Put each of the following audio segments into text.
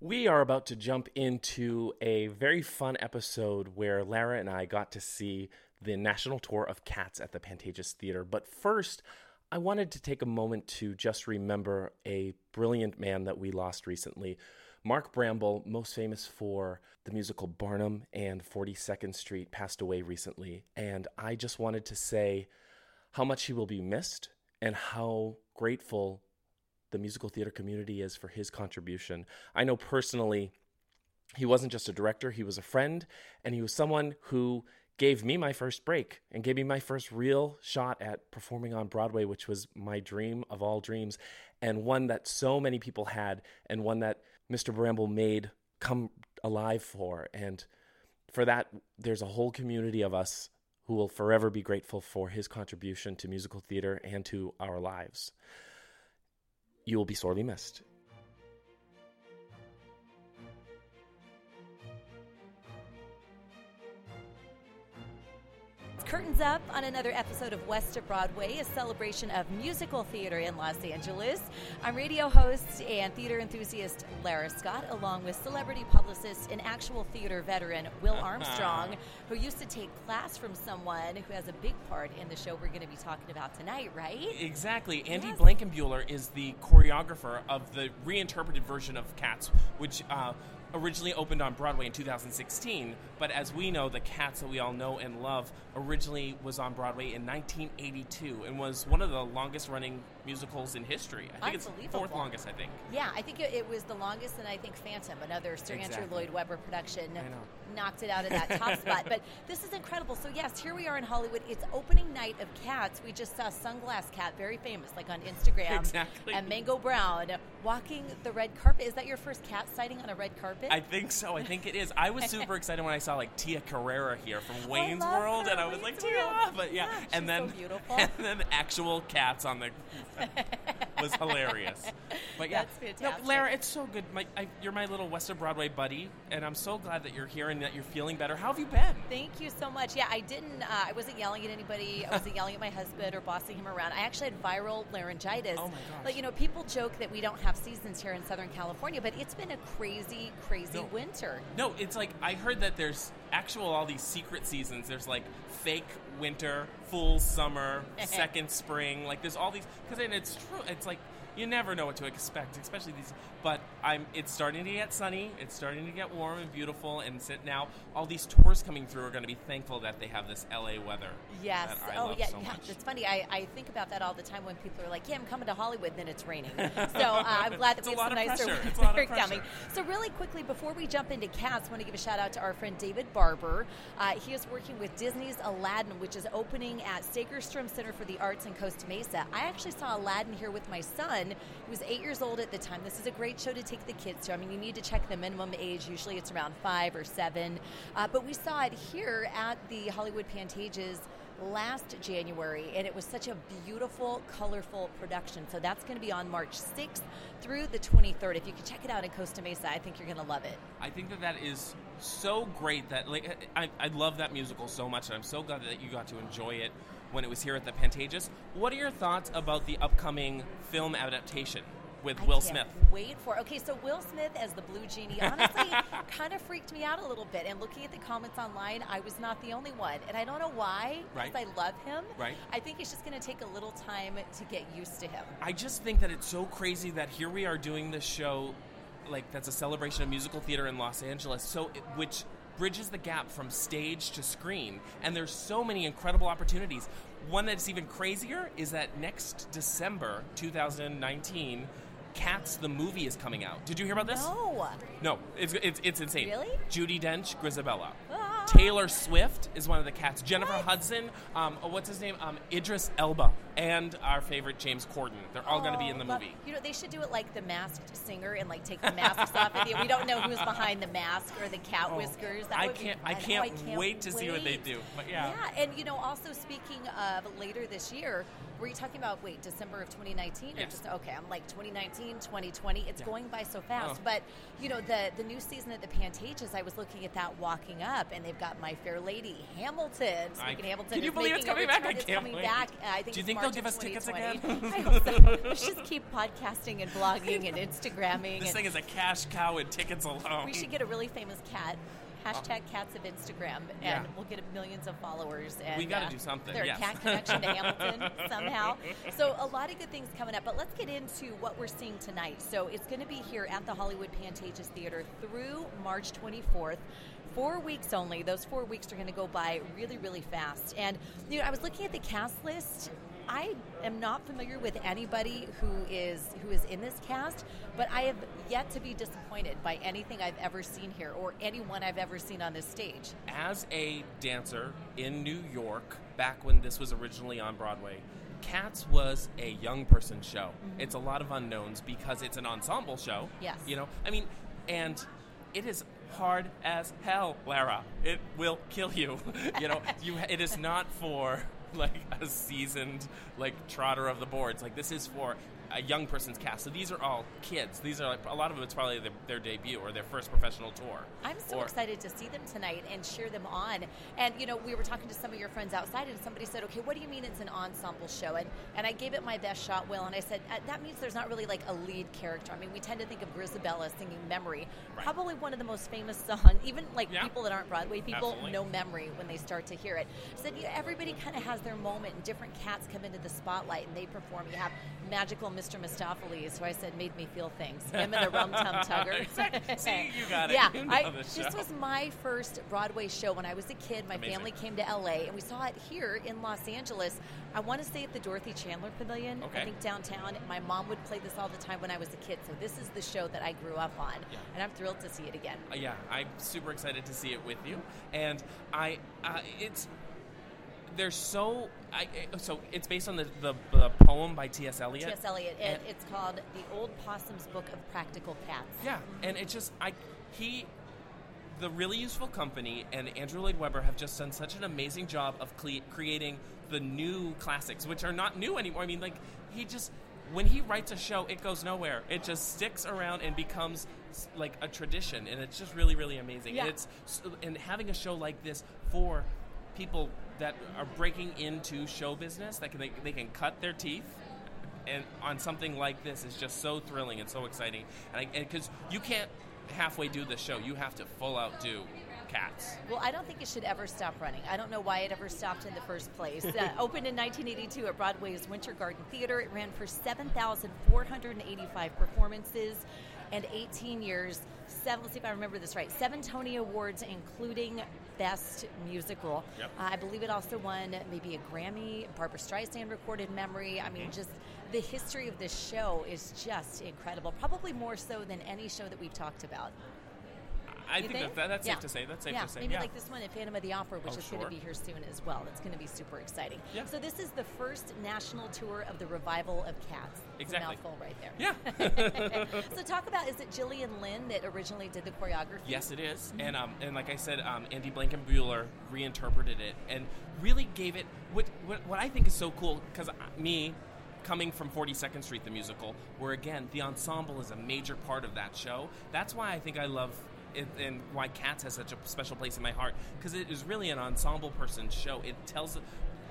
We are about to jump into a very fun episode where Lara and I got to see the national tour of Cats at the Pantages Theater. But first, I wanted to take a moment to just remember a brilliant man that we lost recently. Mark Bramble, most famous for the musical Barnum and 42nd Street, passed away recently. And I just wanted to say how much he will be missed and how grateful the musical theater community is for his contribution. I know personally, he wasn't just a director, he was a friend, and he was someone who gave me my first break and gave me my first real shot at performing on Broadway, which was my dream of all dreams, and one that so many people had, and one that Mr. Bramble made come alive for. And for that, there's a whole community of us who will forever be grateful for his contribution to musical theater and to our lives you will be sorely missed. Curtains up on another episode of West of Broadway, a celebration of musical theater in Los Angeles. I'm radio host and theater enthusiast Lara Scott, along with celebrity publicist and actual theater veteran Will Armstrong, who used to take class from someone who has a big part in the show we're going to be talking about tonight, right? Exactly. Andy Yes. Blankenbuehler is the choreographer of the reinterpreted version of Cats, which uh, originally opened on Broadway in 2016. But as we know, the Cats that we all know and love originally was on Broadway in 1982 and was one of the longest running musicals in history. I think it's fourth longest, I think. Yeah, I think it, it was the longest, and I think Phantom, another Sir Andrew Lloyd Webber production, knocked it out of that top spot. But this is incredible. So yes, here we are in Hollywood. It's opening night of Cats. We just saw Sunglass Cat, very famous, like on Instagram, Exactly. and Mango Brown walking the red carpet. Is that your first cat sighting on a red carpet? I think so. I think it is. I was super excited when I saw like Tia Carrere here from Wayne's World, her, and I was Wayne's like Tia, World. but yeah, Yeah, and then so and then actual cats on the was hilarious. But yeah, That's no. Lara, it's so good. My, I, you're my little Western Broadway buddy, and I'm so glad that you're here and that you're feeling better. How have you been? Thank you so much. Yeah, I didn't. Uh, I wasn't yelling at anybody. I wasn't yelling at my husband or bossing him around. I actually had viral laryngitis. Oh my gosh. Like you know, people joke that we don't have seasons here in Southern California, but it's been a crazy, crazy No. winter. No, it's like I heard that there's actual all these secret seasons. There's like fake winter, full summer, second spring. Like there's all these because and it's true. It's like you never know what to expect, especially these. But I'm. It's starting to get sunny. It's starting to get warm and beautiful. And sit now, all these tours coming through are going to be thankful that they have this LA weather. Yes. oh, love yeah. so yeah. much. It's funny. I, I think about that all the time when people are like, "Yeah, I'm coming to Hollywood," and then it's raining. So uh, I'm glad that It's we have some nicer pressure. It's a lot of weather coming. So really quickly, before we jump into cats, I want to give a shout out to our friend David Barber. Uh, he is working with Disney's Aladdin, which is opening at Segerstrom Center for the Arts in Costa Mesa. I actually saw Aladdin here with my son. He was eight years old at the time. This is a great show to take the kids to. I mean, you need to check the minimum age. Usually, it's around five or seven. Uh, but we saw it here at the Hollywood Pantages last January, and it was such a beautiful, colorful production. So that's going to be on March 6th through the 23rd. If you can check it out in Costa Mesa, I think you're going to love it. I think that that is so great that like I, I love that musical so much, and I'm so glad that you got to enjoy it when it was here at the Pantages. What are your thoughts about the upcoming film adaptation? with I Will can't Smith. Wait for okay. So Will Smith as the Blue Genie honestly kind of freaked me out a little bit. And looking at the comments online, I was not the only one, and I don't know why. Right. Because I love him. Right. I think it's just going to take a little time to get used to him. I just think that it's so crazy that here we are doing this show, like that's a celebration of musical theater in Los Angeles. So it, which bridges the gap from stage to screen, and there's so many incredible opportunities. One that's even crazier is that next December 2019, Cats the movie is coming out. Did you hear about this? No. No, it's, it's, it's insane. Really? Judi Dench, Grizabella. Ah. Taylor Swift is one of the cats. Jennifer What? Hudson, um, oh, what's his name? Um, Idris Elba, and our favorite James Corden. They're all going to be in the Oh, movie. You know, they should do it like the masked singer and like take the masks off. Of you. We don't know who's behind the mask or the cat Oh, whiskers. That I can't- I. Oh, can't wait to see what they do. But yeah. Yeah, and you know, also speaking of later this year, were you talking about wait December of 2019 or Yes. just okay? I'm like 2019, 2020. It's Yeah. going by so fast. Oh. But you know, the the new season at the Pantages, I was looking at that walking up, and they've got My Fair Lady, Hamilton. I- Speaking of Hamilton, Can you believe it's coming back? I. It's can't coming wait. back. uh, I think Do you think March they'll give us tickets again? I hope so. Let's just keep podcasting and blogging and Instagramming. This and thing is a cash cow and tickets alone. we should get a really famous cat. Hashtag cats of Instagram, and Yeah. we'll get millions of followers. And We gotta uh, do something, Their yes. cat connection to Hamilton somehow. So a lot of good things coming up. But let's get into what we're seeing tonight. So it's going to be here at the Hollywood Pantages Theater through March 24th. Four weeks only. Those four weeks are going to go by really, really fast. And you know, I was looking at the cast list. I am not familiar with anybody who is who is in this cast, but I have yet to be disappointed by anything I've ever seen here or anyone I've ever seen on this stage. As a dancer in New York, back when this was originally on Broadway, Cats was a young person show. Mm-hmm. It's a lot of unknowns because it's an ensemble show. Yes. You know, I mean, and it is hard as hell, Lara. It will kill you. you know, you. It is not for like a seasoned like trotter of the boards. Like this is for a young person's cast. So these are all kids. These are like a lot of them. It's probably their, their debut or their first professional tour. I'm so Or- excited to see them tonight and cheer them on. And you know, we were talking to some of your friends outside, and somebody said, "Okay, what do you mean it's an ensemble show?" And and I gave it my best shot, Will, and I said uh, that means there's not really like a lead character. I mean, we tend to think of Grizabella singing "Memory," Right. probably one of the most famous songs. Even like Yeah. people that aren't Broadway people Absolutely. know "Memory" when they start to hear it. Said yeah, everybody kind of has their moment, and different cats come into the spotlight and they perform. You have magical Mr. Mistoffelees, who I said made me feel things. Him and the Rum Tum Tugger. Exactly. See, you got it. Yeah, You know I, this was my first Broadway show when I was a kid. My Amazing. family came to LA, and we saw it here in Los Angeles. I want to say at the Dorothy Chandler Pavilion, Okay. I think downtown. My mom would play this all the time when I was a kid, so this is the show that I grew up on, Yeah. and I'm thrilled to see it again. Uh, yeah, I'm super excited to see it with you, and I, uh, it's they're so. I, so it's based on the, the, the poem by T.S. Eliot. T.S. Eliot, and And- it's called The Old Possum's Book of Practical Cats. Yeah, and it just I he the really useful company and Andrew Lloyd Webber have just done such an amazing job of cle- creating the new classics, which are not new anymore. I mean, like he just when he writes a show, it goes nowhere. It just sticks around and becomes like a tradition, and it's just really, really amazing. Yeah. And it's and having a show like this for people that are breaking into show business that can they, they can cut their teeth and on something like this is just so thrilling and so exciting. And because you can't halfway do the show, you have to full out do cats. Well, I don't think it should ever stop running. I don't know why it ever stopped in the first place. Uh, opened in 1982 at Broadway's Winter Garden Theater. It ran for 7,485 performances and 18 years. Seven, let's see if I remember this right. Seven Tony Awards, including Best Musical. Yep. Uh, I believe it also won maybe a Grammy. Barbra Streisand recorded Memory. I mean, just the history of this show is just incredible. Probably more so than any show that we've talked about. I You think, that that's Yeah. safe to say. That's safe yeah, to say. Maybe yeah. like this one at Phantom of the Opera, which Oh, is going to be here soon as well. That's going to be super exciting. Yeah. So this is the first national tour of the revival of Cats. It's Exactly. mouthful right there. Yeah. so talk about is it Gillian Lynne that originally did the choreography? Yes, it is. And um, and like I said, um, Andy Blankenbuehler reinterpreted it and really gave it what what, what I think is so cool because me coming from 42nd Street the musical, where again the ensemble is a major part of that show. That's why I think I love. It, and why Cats has such a special place in my heart because it is really an ensemble person show. It tells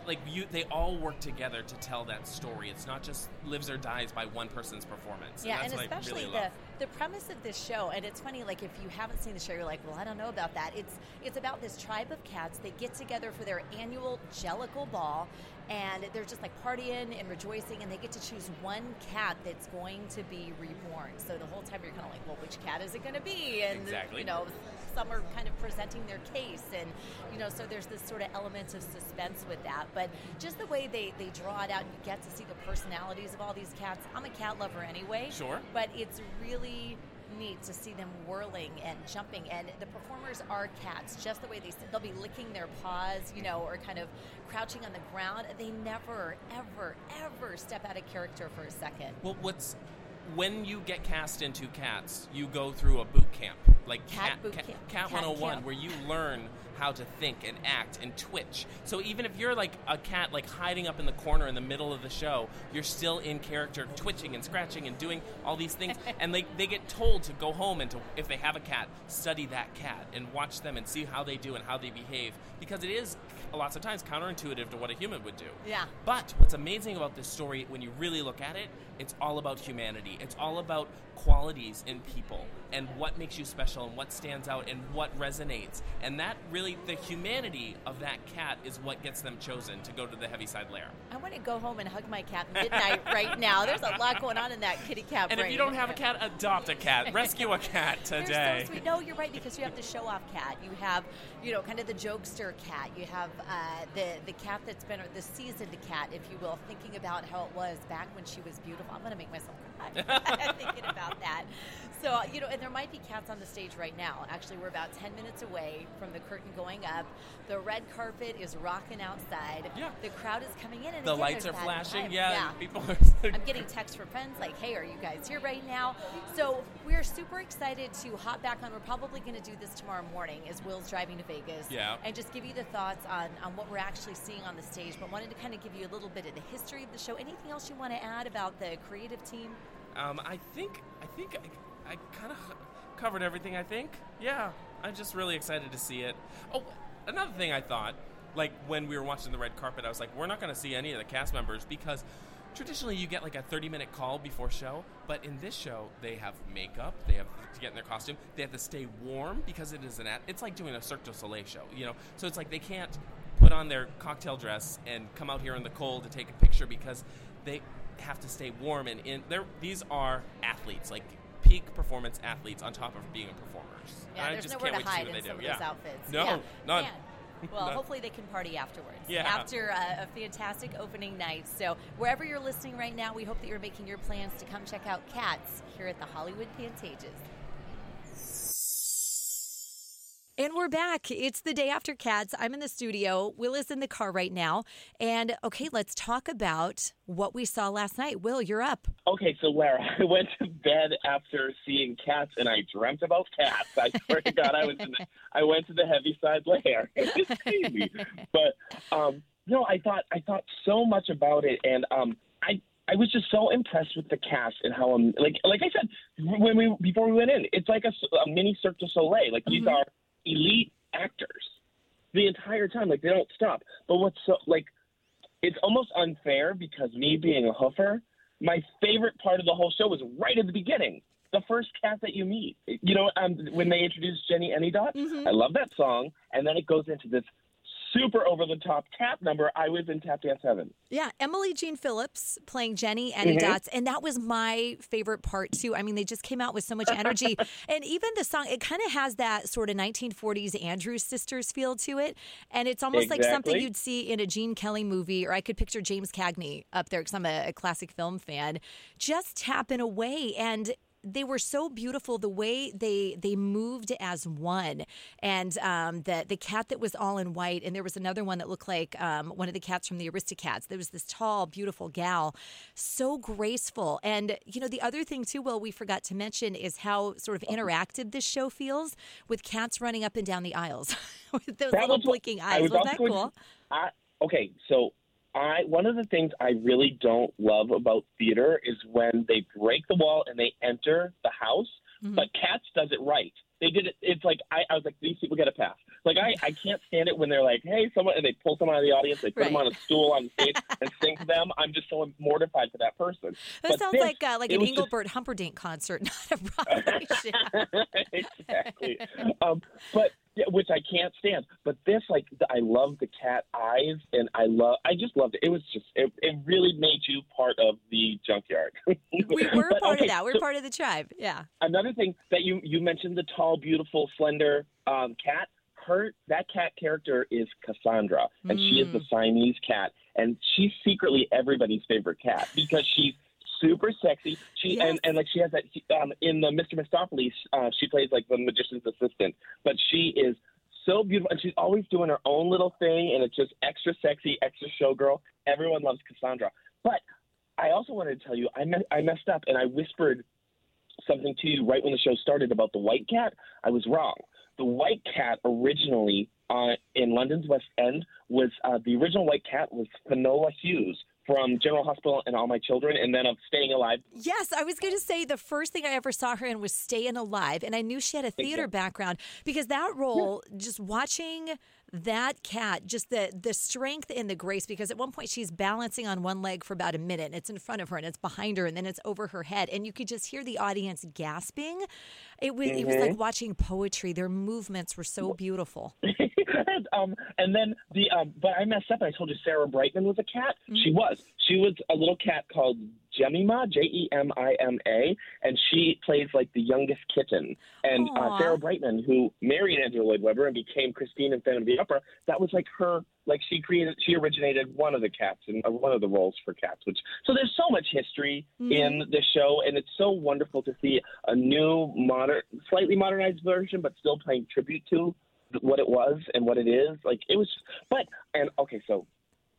like you they all work together to tell that story. It's not just lives or dies by one person's performance. Yeah, that's and I especially really the love. the premise of this show, and it's funny. Like if you haven't seen the show, you're like, well, I don't know about that. It's it's about this tribe of cats. They get together for their annual Jellicle Ball, and they're just like partying and rejoicing, and they get to choose one cat that's going to be reborn. So the whole time you're kind of like, well, which cat is it going to be? And Exactly. you know, some are kind of presenting their case, and you know, so there's this sort of element of suspense with that. But just the way they they draw it out, and you get to see the personalities of all these cats. I'm a cat lover anyway. Sure. But it's really neat to see them whirling and jumping and the performers are cats just the way they sit they'll be licking their paws you know or kind of crouching on the ground they never ever ever step out of character for a second Well, what's when you get cast into cats, you go through a boot camp, like Cat boot Cat, camp. Cat Cat 101, camp. where you learn how to think and act and twitch. So even if you're like a cat, like hiding up in the corner in the middle of the show, you're still in character, twitching and scratching and doing all these things. and they they get told to go home and to, if they have a cat, study that cat and watch them and see how they do and how they behave because it is lots of times counterintuitive to what a human would do. Yeah. But what's amazing about this story, when you really look at it, it's all about humanity. It's all about qualities in people and what makes you special and what stands out and what resonates. And that really, the humanity of that cat is what gets them chosen to go to the Heaviside Layer. i want to go home and hug my cat midnight right now there's a lot going on in that kitty cat And if you don't have a cat, adopt a cat. Rescue a cat today. so. No, you're right because you have the show off cat. You have, you know, kind of the jokester cat. You have uh, the the cat that's been the seasoned cat, if you will, thinking about how it was back when she was beautiful. I'm gonna make myself thinking about that. So you know, and there might be cats on the stage right now. Actually, we're about ten minutes away from the curtain going up. The red carpet is rocking outside. Yeah. The crowd is coming in, and the again, lights are flashing. vibe. Yeah, people are. I'm getting texts from friends like, hey, are you guys here right now? So we're super excited to hop back on. We're probably going to do this tomorrow morning as Will's driving to Vegas. Yeah. And just give you the thoughts on, on what we're actually seeing on the stage. But wanted to kind of give you a little bit of the history of the show. Anything else you want to add about the creative team? Um, I think I think I, I kind of covered everything. I think. Yeah, I'm just really excited to see it. Oh, another thing I thought, like when we were watching the red carpet, I was like, we're not going to see any of the cast members because traditionally you get like a 30 minute call before show, but in this show they have makeup, they have to get in their costume, they have to stay warm because it is an at. It's like doing a Cirque du Soleil show, you know. So it's like they can't put on their cocktail dress and come out here in the cold to take a picture because they have to stay warm and in they're these are athletes like peak performance athletes on top of being performers Yeah, And I there's just nowhere can't to wait hide to see in what they some do of those yeah. outfits. no Yeah, none man. Well, hopefully they can party afterwards. Yeah. After uh, a fantastic opening night. So wherever you're listening right now, we hope that you're making your plans to come check out Cats here at the Hollywood Pantages. And we're back. It's the day after Cats. I'm in the studio. Will is in the car right now. And okay, let's talk about what we saw last night. Will, you're up. Okay, so Lara, I went to bed after seeing cats, and I dreamt about cats. I swear to God, I was in the, I went to the Heaviside Layer. It's crazy, but um, no, I thought I thought so much about it, and um, I I was just so impressed with the cast and how um, like like I said when we before we went in, it's like a, a mini Cirque du Soleil. Like these are elite actors the entire time. Like they don't stop. But what's so like it's almost unfair because me being a hoofer, my favorite part of the whole show was right at the beginning. The first cat that you meet. You know, um, when they introduce Jennyanydots, I love that song. And then it goes into this super over the top tap number. I was in tap dance heaven. Yeah, Emily Jean Phillips playing Jenny Any Mm-hmm. Dots, and that was my favorite part too. I mean, they just came out with so much energy, and even the song, it kind of has that sort of 1940s Andrews Sisters feel to it, and it's almost like something you'd see in a Gene Kelly movie, or I could picture James Cagney up there because I'm a, a classic film fan, just tapping away and they were so beautiful the way they they moved as one. And um, the the cat that was all in white and there was another one that looked like um, one of the cats from the aristocats. There was this tall beautiful gal. So graceful. And you know the other thing too well we forgot to mention is how sort of interactive this show feels with cats running up and down the aisles with those little was what- blinking I eyes. was wasn't that going to- cool I, okay, so I one of the things I really don't love about theater is when they break the wall and they enter the house but Cats does it right. They did it. It's like I, I was like, these people get a pass. Like I, I can't stand it when they're like, hey, someone, and they pull someone out of the audience, they put them on a stool on stage and sing to them. I'm just so mortified for that person. That But sounds this, like uh, like an was just- Engelbert Humperdinck concert, not a Broadway show. exactly. Um, but yeah, which I can't stand. But this, like, I love the cat eyes, and I love. I just loved it. It was just. It, it really made you part of the junkyard. We were But, part okay, of that. We're so part of the tribe. Yeah. another thing that you you mentioned the tall, beautiful, slender um, cat. Her that cat character is Cassandra, and she is the Siamese cat, and she's secretly everybody's favorite cat because she's super sexy. She Yes. and, and like she has that um, in the Mr. Mistoffelees, uh, she plays like the magician's assistant, but she is so beautiful, and she's always doing her own little thing, and it's just extra sexy, extra showgirl. Everyone loves Cassandra, but I also wanted to tell you I me- I messed up and I whispered something to you right when the show started about the white cat. I was wrong. The white cat originally uh, in London's West End was uh, the original white cat was Finola Hughes from General Hospital and All My Children, and then of Staying Alive. Yes, I was going to say the first thing I ever saw her in was Staying Alive, and I knew she had a theater background because that role, just watching that cat, just the the strength and the grace. Because at one point she's balancing on one leg for about a minute, and it's in front of her, and it's behind her, and then it's over her head, and you could just hear the audience gasping. It was it was like mm-hmm. watching poetry. Their movements were so beautiful. and, um, and then the um, but I messed up. I told you Sarah Brightman was a cat. She was. She was a little cat called Jemima, J E M I M A, and she plays like the youngest kitten. And uh, Sarah Brightman, who married Andrew Lloyd Webber and became Christine in Phantom of the Opera, that was like her. Like she created, she originated one of the cats and uh, one of the roles for cats. Which so there's so much history in the show, and it's so wonderful to see a new, modern, slightly modernized version, but still paying tribute to what it was and what it is. Like it was, but and okay, so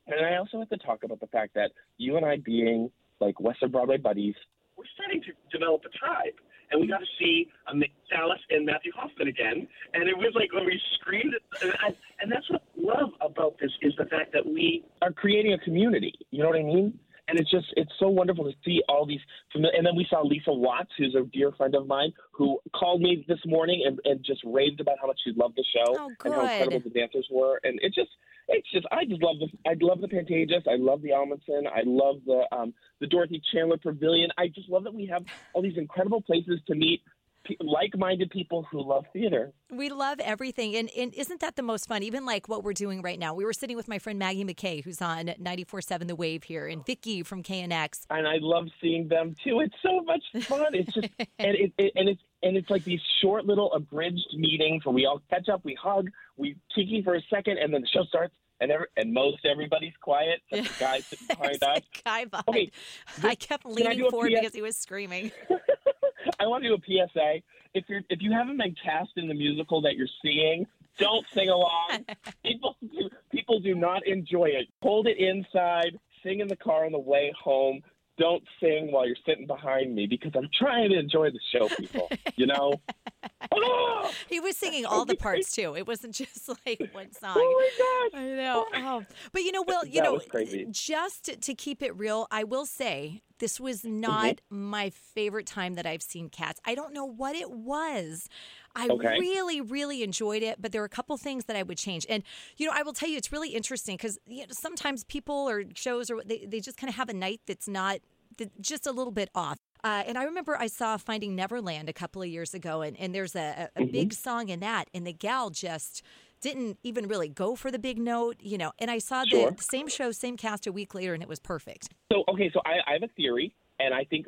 and I also have to talk about the fact that you and I being like Western Broadway buddies, we're starting to develop a tribe. And we got to see um, Alice and Matthew Hoffman again, and it was like when we screamed. And, I, and that's what I love about this is the fact that we are creating a community. You know what I mean? And it's just it's so wonderful to see all these. And then we saw Lisa Watts, who's a dear friend of mine, who called me this morning and, and just raved about how much she loved the show Oh, and how incredible the dancers were. And it just it's just I just love the I love the Pantages. I love the Ahmanson. I love the um, the Dorothy Chandler Pavilion. I just love that we have all these incredible places to meet like-minded people who love theater. We love everything. And, and isn't that the most fun? Even like what we're doing right now. We were sitting with my friend Maggie McKay, who's on 94.7 The Wave here, and Vicky from KNX. and I love seeing them too. It's so much fun. It's just and it, it and it's and it's like these short little abridged meetings where we all catch up, we hug, we kiki for a second, and then the show starts, and every, and most everybody's quiet. the guy sitting behind us. guy behind. Okay, I kept leaning forward PS? because he was screaming. I want to do a PSA. If you're if you haven't been cast in the musical that you're seeing, don't sing along. people do, people do not enjoy it. Hold it inside. Sing in the car on the way home. Don't sing while you're sitting behind me because I'm trying to enjoy the show, people. You know. Oh, He was singing all the parts too. It wasn't just like one song. oh my gosh. I know. Oh. But you know, Will, you That know, just to keep it real, I will say this was not my favorite time that I've seen Cats. I don't know what it was. I Okay. really, really enjoyed it, but there are a couple things that I would change. And, you know, I will tell you, it's really interesting because you know, sometimes people or shows or they, they just kind of have a night that's not that just a little bit off. Uh, and I remember I saw Finding Neverland a couple of years ago, and, and there's a, a, a big song in that, and the gal just didn't even really go for the big note, you know. And I saw Sure. the same show, same cast a week later, and it was perfect. So okay, so I, I have a theory, and I think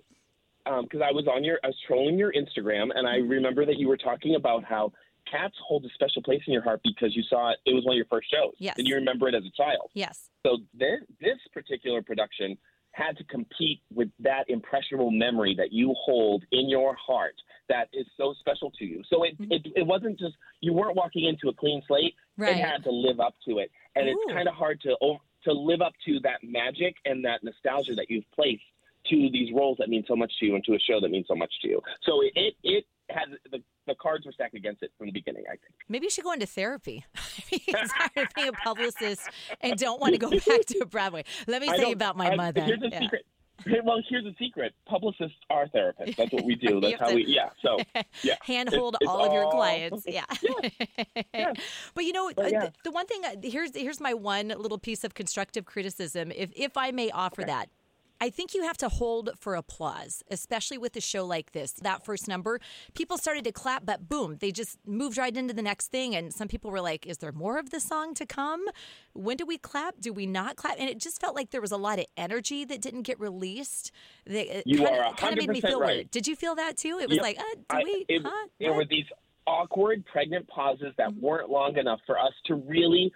um, because I was on your, I was trolling your Instagram, and I mm-hmm. remember that you were talking about how Cats hold a special place in your heart because you saw it. It was one of your first shows, Yes. and you remember it as a child. Yes. So this this particular production had to compete with that impressionable memory that you hold in your heart that is so special to you. So it Mm-hmm. it, it wasn't just you weren't walking into a clean slate. Right. It had to live up to it, and Ooh. it's kind of hard to to live up to that magic and that nostalgia that you've placed to these roles that mean so much to you and to a show that means so much to you. So it it, it had the the cards were stacked against it from the beginning. I think. Maybe you should go into therapy. Tired of being a publicist and don't want to go back to Broadway. Let me I tell you about my I- mother. Here's a Yeah. secret. Well, here's the secret: publicists are therapists. That's what we do. That's how we. Yeah. So yeah. handhold It's- it's all of your clients. Yeah. yeah. But you know, But uh, yeah. the, the one thing uh, here's here's my one little piece of constructive criticism, if if I may offer that. I think you have to hold for applause, especially with a show like this. That first number, people started to clap, but boom, they just moved right into the next thing. And some people were like, "Is there more of the song to come? When do we clap? Do we not clap?" And it just felt like there was a lot of energy that didn't get released. That You kinda, are kinda made me feel right. weird. Did you feel that too? It was Yep. like, uh, do I- we? it- huh? there were these awkward, pregnant pauses that Mm-hmm. weren't long enough for us to really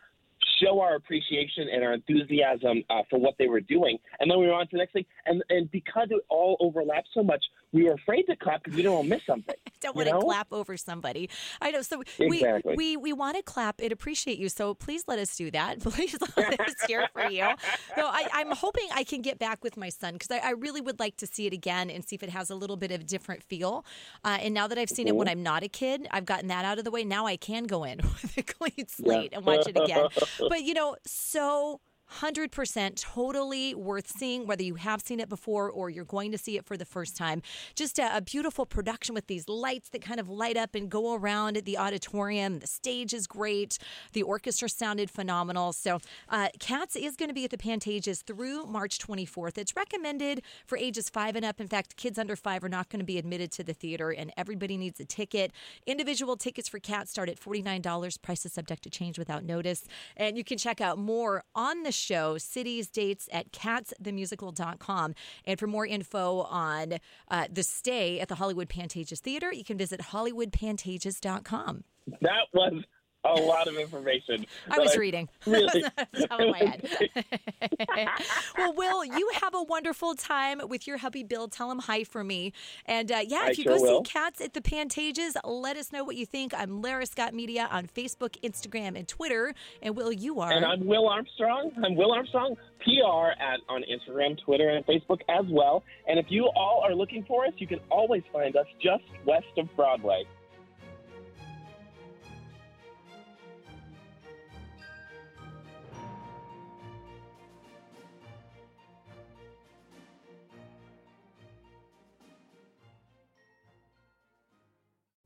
show our appreciation and our enthusiasm uh, for what they were doing. And then we were on to the next thing. And and because it all overlapped so much, we were afraid to clap because we didn't want to miss something. don't want to clap over somebody. I know. So Exactly. we we we want to clap and appreciate you. So please let us do that. Please let us cheer for you. So I, I'm hoping I can get back with my son because I, I really would like to see it again and see if it has a little bit of a different feel. Uh, and now that I've seen it when I'm not a kid, I've gotten that out of the way. Now I can go in with a clean slate and watch it again. But you know, so. 100% totally worth seeing, whether you have seen it before or you're going to see it for the first time. Just a, a beautiful production with these lights that kind of light up and go around the auditorium. The stage is great. The orchestra sounded phenomenal. So, uh, Cats is going to be at the Pantages through March 24th. It's recommended for ages five and up. In fact, kids under five are not going to be admitted to the theater, and everybody needs a ticket. Individual tickets for Cats start at $49. Price is subject to change without notice. And you can check out more on the show, cities, dates at catsthemusical.com. And for more info on uh, the stay at the Hollywood Pantages Theater, you can visit hollywoodpantages.com. That was a lot of information. I was reading. Really, That's out of my head. well, Will, you have a wonderful time with your hubby Bill. Tell him hi for me. And uh, yeah, I if you sure go will. see Cats at the Pantages, let us know what you think. I'm Lara Scott Media on Facebook, Instagram, and Twitter. And Will, you are. And I'm Will Armstrong. I'm Will Armstrong, PR at on Instagram, Twitter, and Facebook as well. And if you all are looking for us, you can always find us just west of Broadway.